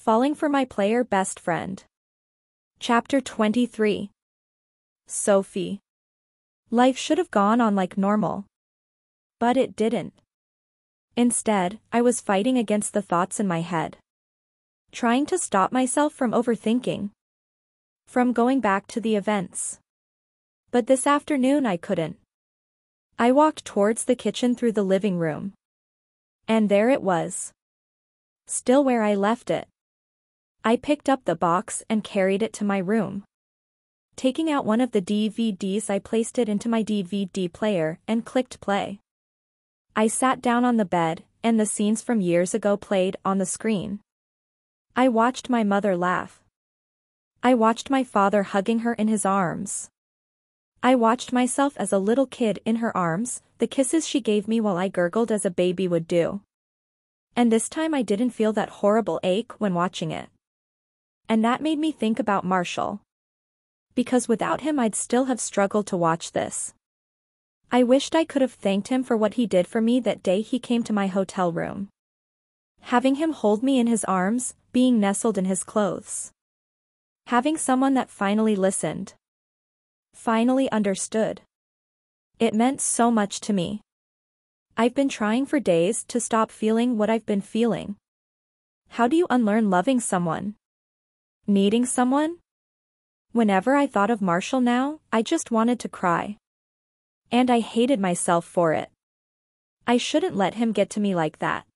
Falling for my player best friend. Chapter 23. Sophie. Life should have gone on like normal. But it didn't. Instead, I was fighting against the thoughts in my head. Trying to stop myself from overthinking. From going back to the events. But this afternoon I couldn't. I walked towards the kitchen through the living room. And there it was. Still where I left it. I picked up the box and carried it to my room. Taking out one of the DVDs I placed it into my DVD player and clicked play. I sat down on the bed, and the scenes from years ago played on the screen. I watched my mother laugh. I watched my father hugging her in his arms. I watched myself as a little kid in her arms, the kisses she gave me while I gurgled as a baby would do. And this time I didn't feel that horrible ache when watching it. And that made me think about Marshall. Because without him I'd still have struggled to watch this. I wished I could have thanked him for what he did for me that day he came to my hotel room. Having him hold me in his arms, being nestled in his clothes. Having someone that finally listened. Finally understood. It meant so much to me. I've been trying for days to stop feeling what I've been feeling. How do you unlearn loving someone? Needing someone? Whenever I thought of Marshall now, I just wanted to cry. And I hated myself for it. I shouldn't let him get to me like that.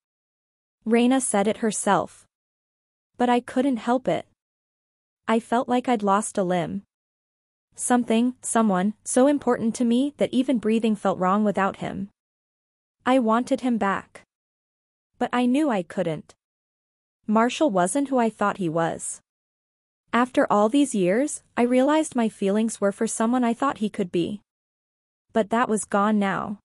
Raina said it herself. But I couldn't help it. I felt like I'd lost a limb. Something, someone, so important to me that even breathing felt wrong without him. I wanted him back. But I knew I couldn't. Marshall wasn't who I thought he was. After all these years, I realized my feelings were for someone I thought he could be. But that was gone now.